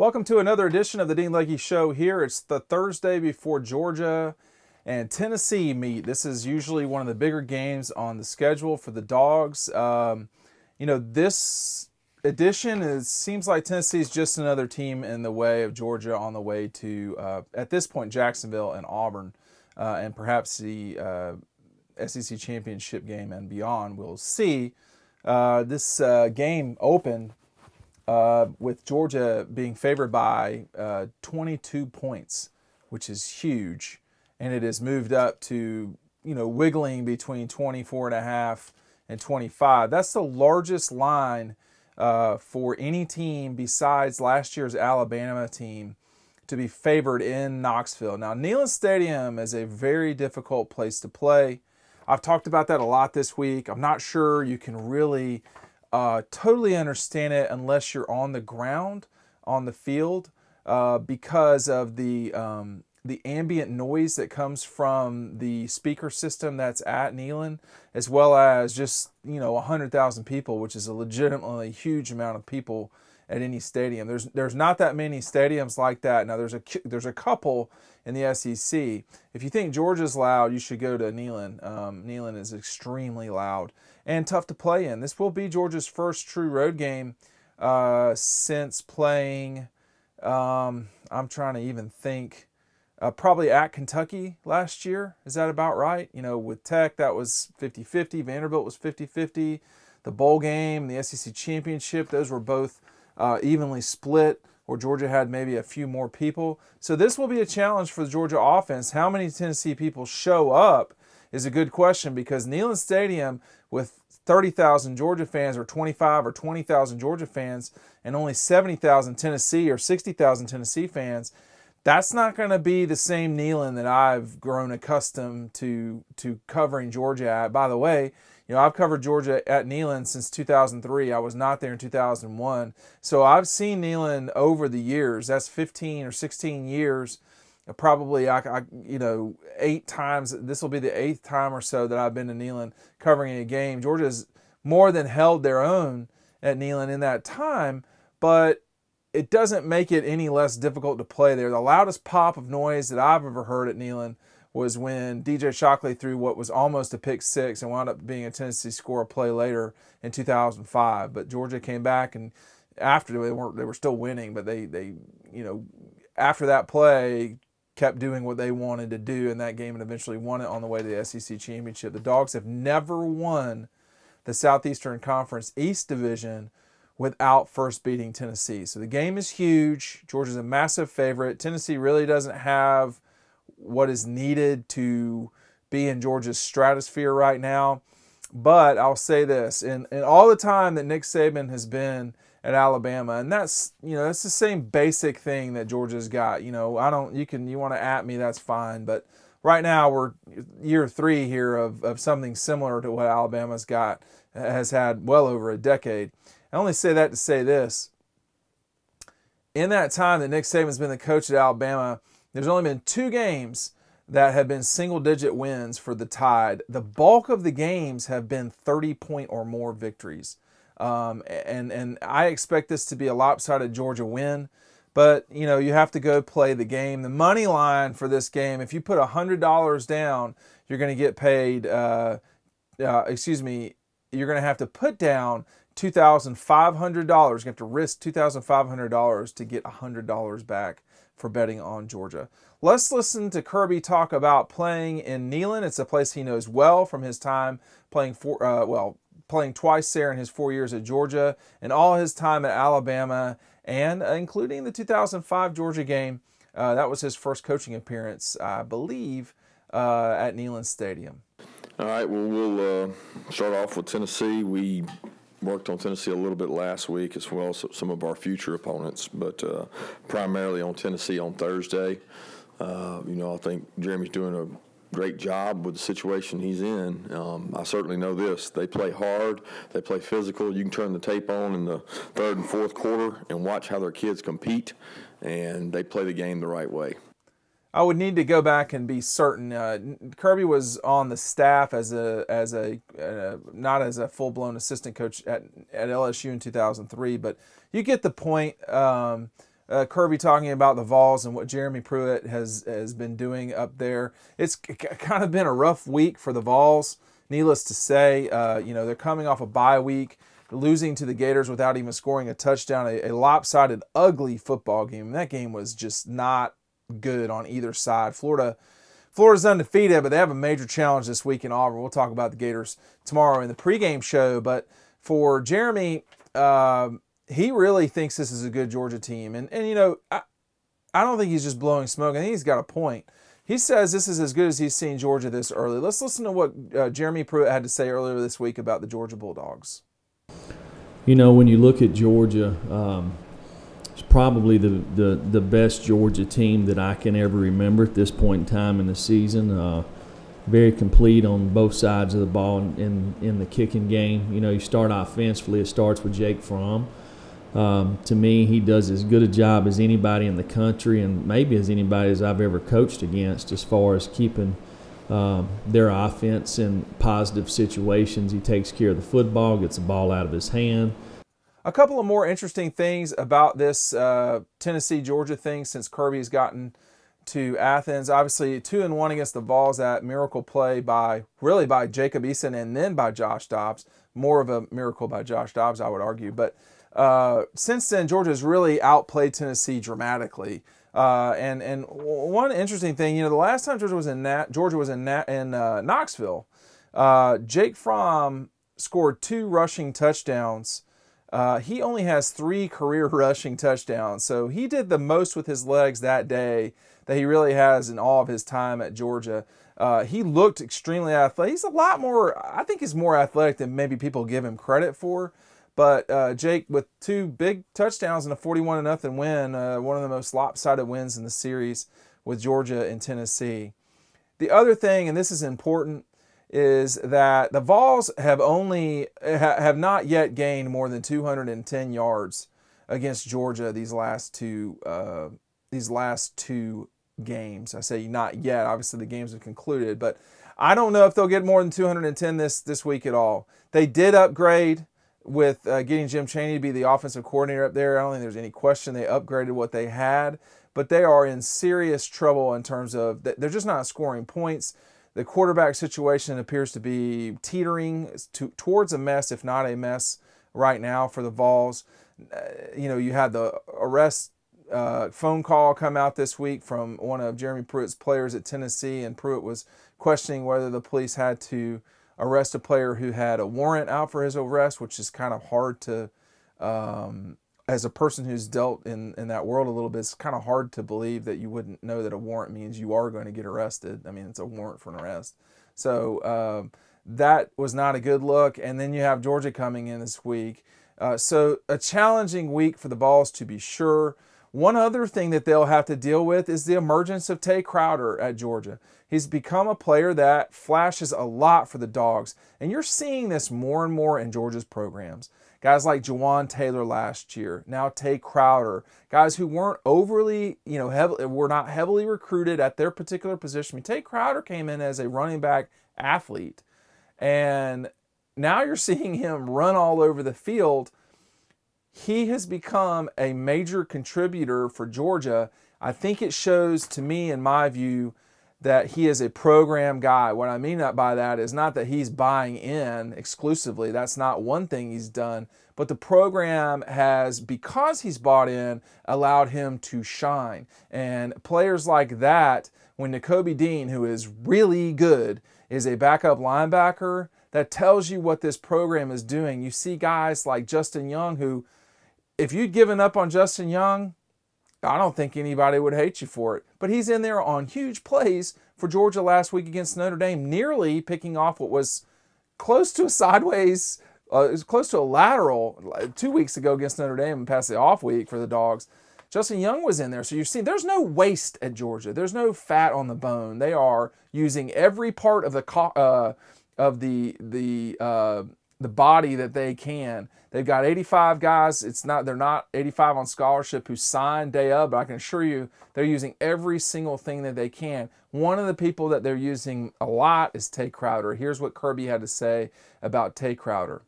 Welcome to another edition of the Dean Legge Show here. It's the Thursday before Georgia and Tennessee meet. This is usually one of the bigger games on the schedule for the Dogs. Um, you know, this edition seems like Tennessee is just another team in the way of Georgia on the way to, uh, at this point, Jacksonville and Auburn, uh, and perhaps the uh, SEC championship game and beyond. We'll see. Uh, this uh, game opened uh, with Georgia being favored by uh, 22 points, which is huge, and it has moved up to you know wiggling between 24 and a half and 25. That's the largest line uh, for any team besides last year's Alabama team to be favored in Knoxville. Now, Neyland Stadium is a very difficult place to play. I've talked about that a lot this week. I'm not sure you can really uh, totally understand it unless you're on the ground on the field uh, because of the um, the ambient noise that comes from the speaker system that's at Neyland, as well as just you know hundred thousand people, which is a legitimately huge amount of people at any stadium. There's there's not that many stadiums like that. Now there's a there's a couple in the SEC. If you think Georgia's loud, you should go to Neyland. Um, Neyland is extremely loud and tough to play in. This will be Georgia's first true road game uh, since playing. Um, I'm trying to even think. Uh, probably at Kentucky last year. Is that about right? You know, with Tech, that was 50 50. Vanderbilt was 50 50. The bowl game, the SEC championship, those were both uh, evenly split, where Georgia had maybe a few more people. So this will be a challenge for the Georgia offense. How many Tennessee people show up is a good question because Neyland Stadium with 30,000 Georgia fans or 25 or 20,000 Georgia fans and only 70,000 Tennessee or 60,000 Tennessee fans, that's not going to be the same Neyland that I've grown accustomed to to covering Georgia at. By the way, you know, I've covered Georgia at Neyland since 2003. I was not there in 2001. So I've seen Neyland over the years. That's 15 or 16 years probably I, I, you know eight times this will be the eighth time or so that I've been to Neyland covering a game. Georgia's more than held their own at Neyland in that time, but it doesn't make it any less difficult to play there. The loudest pop of noise that I've ever heard at Neyland was when DJ Shockley threw what was almost a pick six and wound up being a Tennessee score play later in 2005. But Georgia came back and after they weren't they were still winning, but they they you know after that play kept doing what they wanted to do in that game and eventually won it on the way to the SEC championship. The Dogs have never won the Southeastern Conference East Division without first beating Tennessee. So the game is huge. Georgia's a massive favorite. Tennessee really doesn't have what is needed to be in Georgia's stratosphere right now. But I'll say this, in, in all the time that Nick Saban has been at Alabama, and that's you know that's the same basic thing that Georgia's got. You know, I don't you can you want to at me that's fine, but right now we're year three here of of something similar to what Alabama's got has had well over a decade. I only say that to say this. In that time that Nick Saban's been the coach at Alabama, there's only been two games that have been single digit wins for the Tide. The bulk of the games have been 30 point or more victories. Um, and and I expect this to be a lopsided Georgia win. But you know you have to go play the game. The money line for this game, if you put hundred dollars down, you're going to get paid. Uh, uh, excuse me, you're going to have to put down two thousand five hundred dollars. You have to risk two thousand five hundred dollars to get hundred dollars back for betting on Georgia. Let's listen to Kirby talk about playing in Neyland. It's a place he knows well from his time playing for uh, well playing twice there in his four years at Georgia and all his time at Alabama, and uh, including the 2005 Georgia game. Uh, that was his first coaching appearance, I believe, uh, at Neyland Stadium. All right, well, we'll uh, start off with Tennessee. We worked on Tennessee a little bit last week as well as some of our future opponents, but uh, primarily on Tennessee on Thursday. Uh, you know, I think Jeremy's doing a great job with the situation he's in. Um, I certainly know this. They play hard, they play physical. You can turn the tape on in the third and fourth quarter and watch how their kids compete, and they play the game the right way. I would need to go back and be certain. Uh, Kirby was on the staff as a as a uh, not as a full blown assistant coach at at LSU in 2003, but you get the point. Um, uh, Kirby talking about the Vols and what Jeremy Pruitt has has been doing up there. It's c- kind of been a rough week for the Vols. Needless to say, uh, you know they're coming off a bye week, losing to the Gators without even scoring a touchdown. A, a lopsided, ugly football game. That game was just not good on either side. Florida. Florida's undefeated, but they have a major challenge this week in Auburn. We'll talk about the Gators tomorrow in the pregame show. But for Jeremy, uh, he really thinks this is a good Georgia team. And, and you know, I, I don't think he's just blowing smoke. I think he's got a point. He says this is as good as he's seen Georgia this early. Let's listen to what uh, Jeremy Pruitt had to say earlier this week about the Georgia Bulldogs. You know, when you look at Georgia, um, probably the, the, the best Georgia team that I can ever remember at this point in time in the season. Uh, very complete on both sides of the ball in, in the kicking game. You know, you start offensively, it starts with Jake Fromm. Um, to me, he does as good a job as anybody in the country, and maybe as anybody as I've ever coached against, as far as keeping um, their offense in positive situations. He takes care of the football, gets the ball out of his hand. A couple of more interesting things about this uh, Tennessee Georgia thing since Kirby's gotten to Athens. Obviously, two and one against the Vols at miracle play by really by Jacob Eason and then by Josh Dobbs. More of a miracle by Josh Dobbs, I would argue, but. Uh, since then, Georgia has really outplayed Tennessee dramatically. Uh, and and one interesting thing, you know, the last time Georgia was in Nat, Georgia was in in uh, Knoxville, uh, Jake Fromm scored two rushing touchdowns. Uh, he only has three career rushing touchdowns, so he did the most with his legs that day that he really has in all of his time at Georgia. Uh, he looked extremely athletic. He's a lot more, I think, he's more athletic than maybe people give him credit for. But uh, Jake, with two big touchdowns and a 41 0 win, uh, one of the most lopsided wins in the series with Georgia and Tennessee. The other thing, and this is important, is that the Vols have only have not yet gained more than 210 yards against Georgia these last two uh, these last two games. I say not yet. Obviously, the games have concluded, but I don't know if they'll get more than 210 this this week at all. They did upgrade with uh, getting Jim Chaney to be the offensive coordinator up there. I don't think there's any question they upgraded what they had, but they are in serious trouble in terms of they're just not scoring points. The quarterback situation appears to be teetering to, towards a mess, if not a mess, right now for the Vols. Uh, you know, you had the arrest uh, phone call come out this week from one of Jeremy Pruitt's players at Tennessee, and Pruitt was questioning whether the police had to arrest a player who had a warrant out for his arrest, which is kind of hard to, um, as a person who's dealt in, in that world a little bit, it's kind of hard to believe that you wouldn't know that a warrant means you are going to get arrested. I mean, it's a warrant for an arrest. So um, that was not a good look. And then you have Georgia coming in this week. Uh, so a challenging week for the Vols to be sure. One other thing that they'll have to deal with is the emergence of Tae Crowder at Georgia. He's become a player that flashes a lot for the Dogs, and you're seeing this more and more in Georgia's programs. Guys like Juwan Taylor last year, now Tae Crowder, guys who weren't overly, you know, heavily, were not heavily recruited at their particular position. I mean, Tae Crowder came in as a running back athlete, and now you're seeing him run all over the field. He has become a major contributor for Georgia. I think it shows to me, in my view, that he is a program guy. What I mean by that is not that he's buying in exclusively. That's not one thing he's done. But the program has, because he's bought in, allowed him to shine. And players like that, when Nakobe Dean, who is really good, is a backup linebacker, that tells you what this program is doing. You see guys like Justin Young, who, if you'd given up on Justin Young, I don't think anybody would hate you for it. But he's in there on huge plays for Georgia last week against Notre Dame, nearly picking off what was close to a sideways, uh, it was close to a lateral two weeks ago against Notre Dame and past the off week for the Dogs. Justin Young was in there. So you see, there's no waste at Georgia. There's no fat on the bone. They are using every part of the uh, of the the uh, the body that they can. They've got 85 guys. It's not they're not 85 on scholarship who signed day of, but I can assure you they're using every single thing that they can. One of the people that they're using a lot is Tae Crowder. Here's what Kirby had to say about Tae Crowder.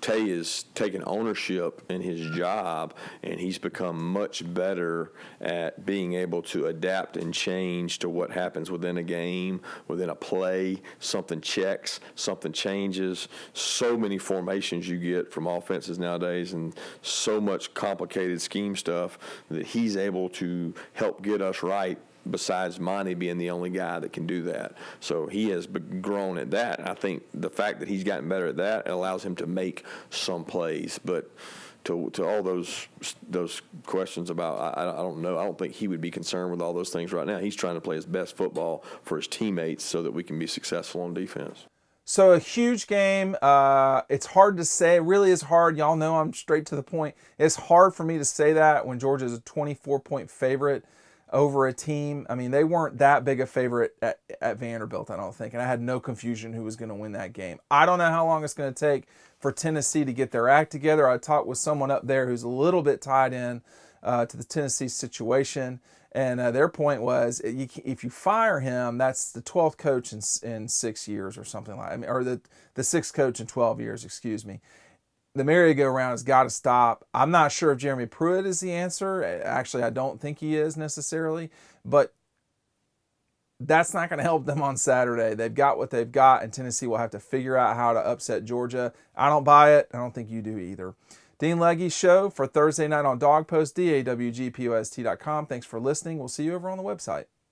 Tae is taking ownership in his job, and he's become much better at being able to adapt and change to what happens within a game, within a play. Something checks, something changes. So many formations you get from offenses nowadays, and so much complicated scheme stuff that he's able to help get us right besides Monty being the only guy that can do that. So he has grown at that. I think the fact that he's gotten better at that allows him to make some plays. But to, to all those those questions about I, I don't know I don't think he would be concerned with all those things right now. He's trying to play his best football for his teammates so that we can be successful on defense. So a huge game. Uh, it's hard to say. It really is hard. Y'all know I'm straight to the point. It's hard for me to say that when Georgia is a 24 point favorite over a team. I mean, they weren't that big a favorite at, at Vanderbilt, I don't think. And I had no confusion who was going to win that game. I don't know how long it's going to take for Tennessee to get their act together. I talked with someone up there who's a little bit tied in uh, to the Tennessee situation. And uh, their point was, if you fire him, that's the 12th coach in, in six years or something like, I mean, or the the sixth coach in 12 years, excuse me the merry-go-round has got to stop. I'm not sure if Jeremy Pruitt is the answer. Actually, I don't think he is necessarily, but that's not going to help them on Saturday. They've got what they've got, and Tennessee will have to figure out how to upset Georgia. I don't buy it. I don't think you do either. Dean Legge Show for Thursday night on DawgPost, dawgpost.com. Thanks for listening. We'll see you over on the website.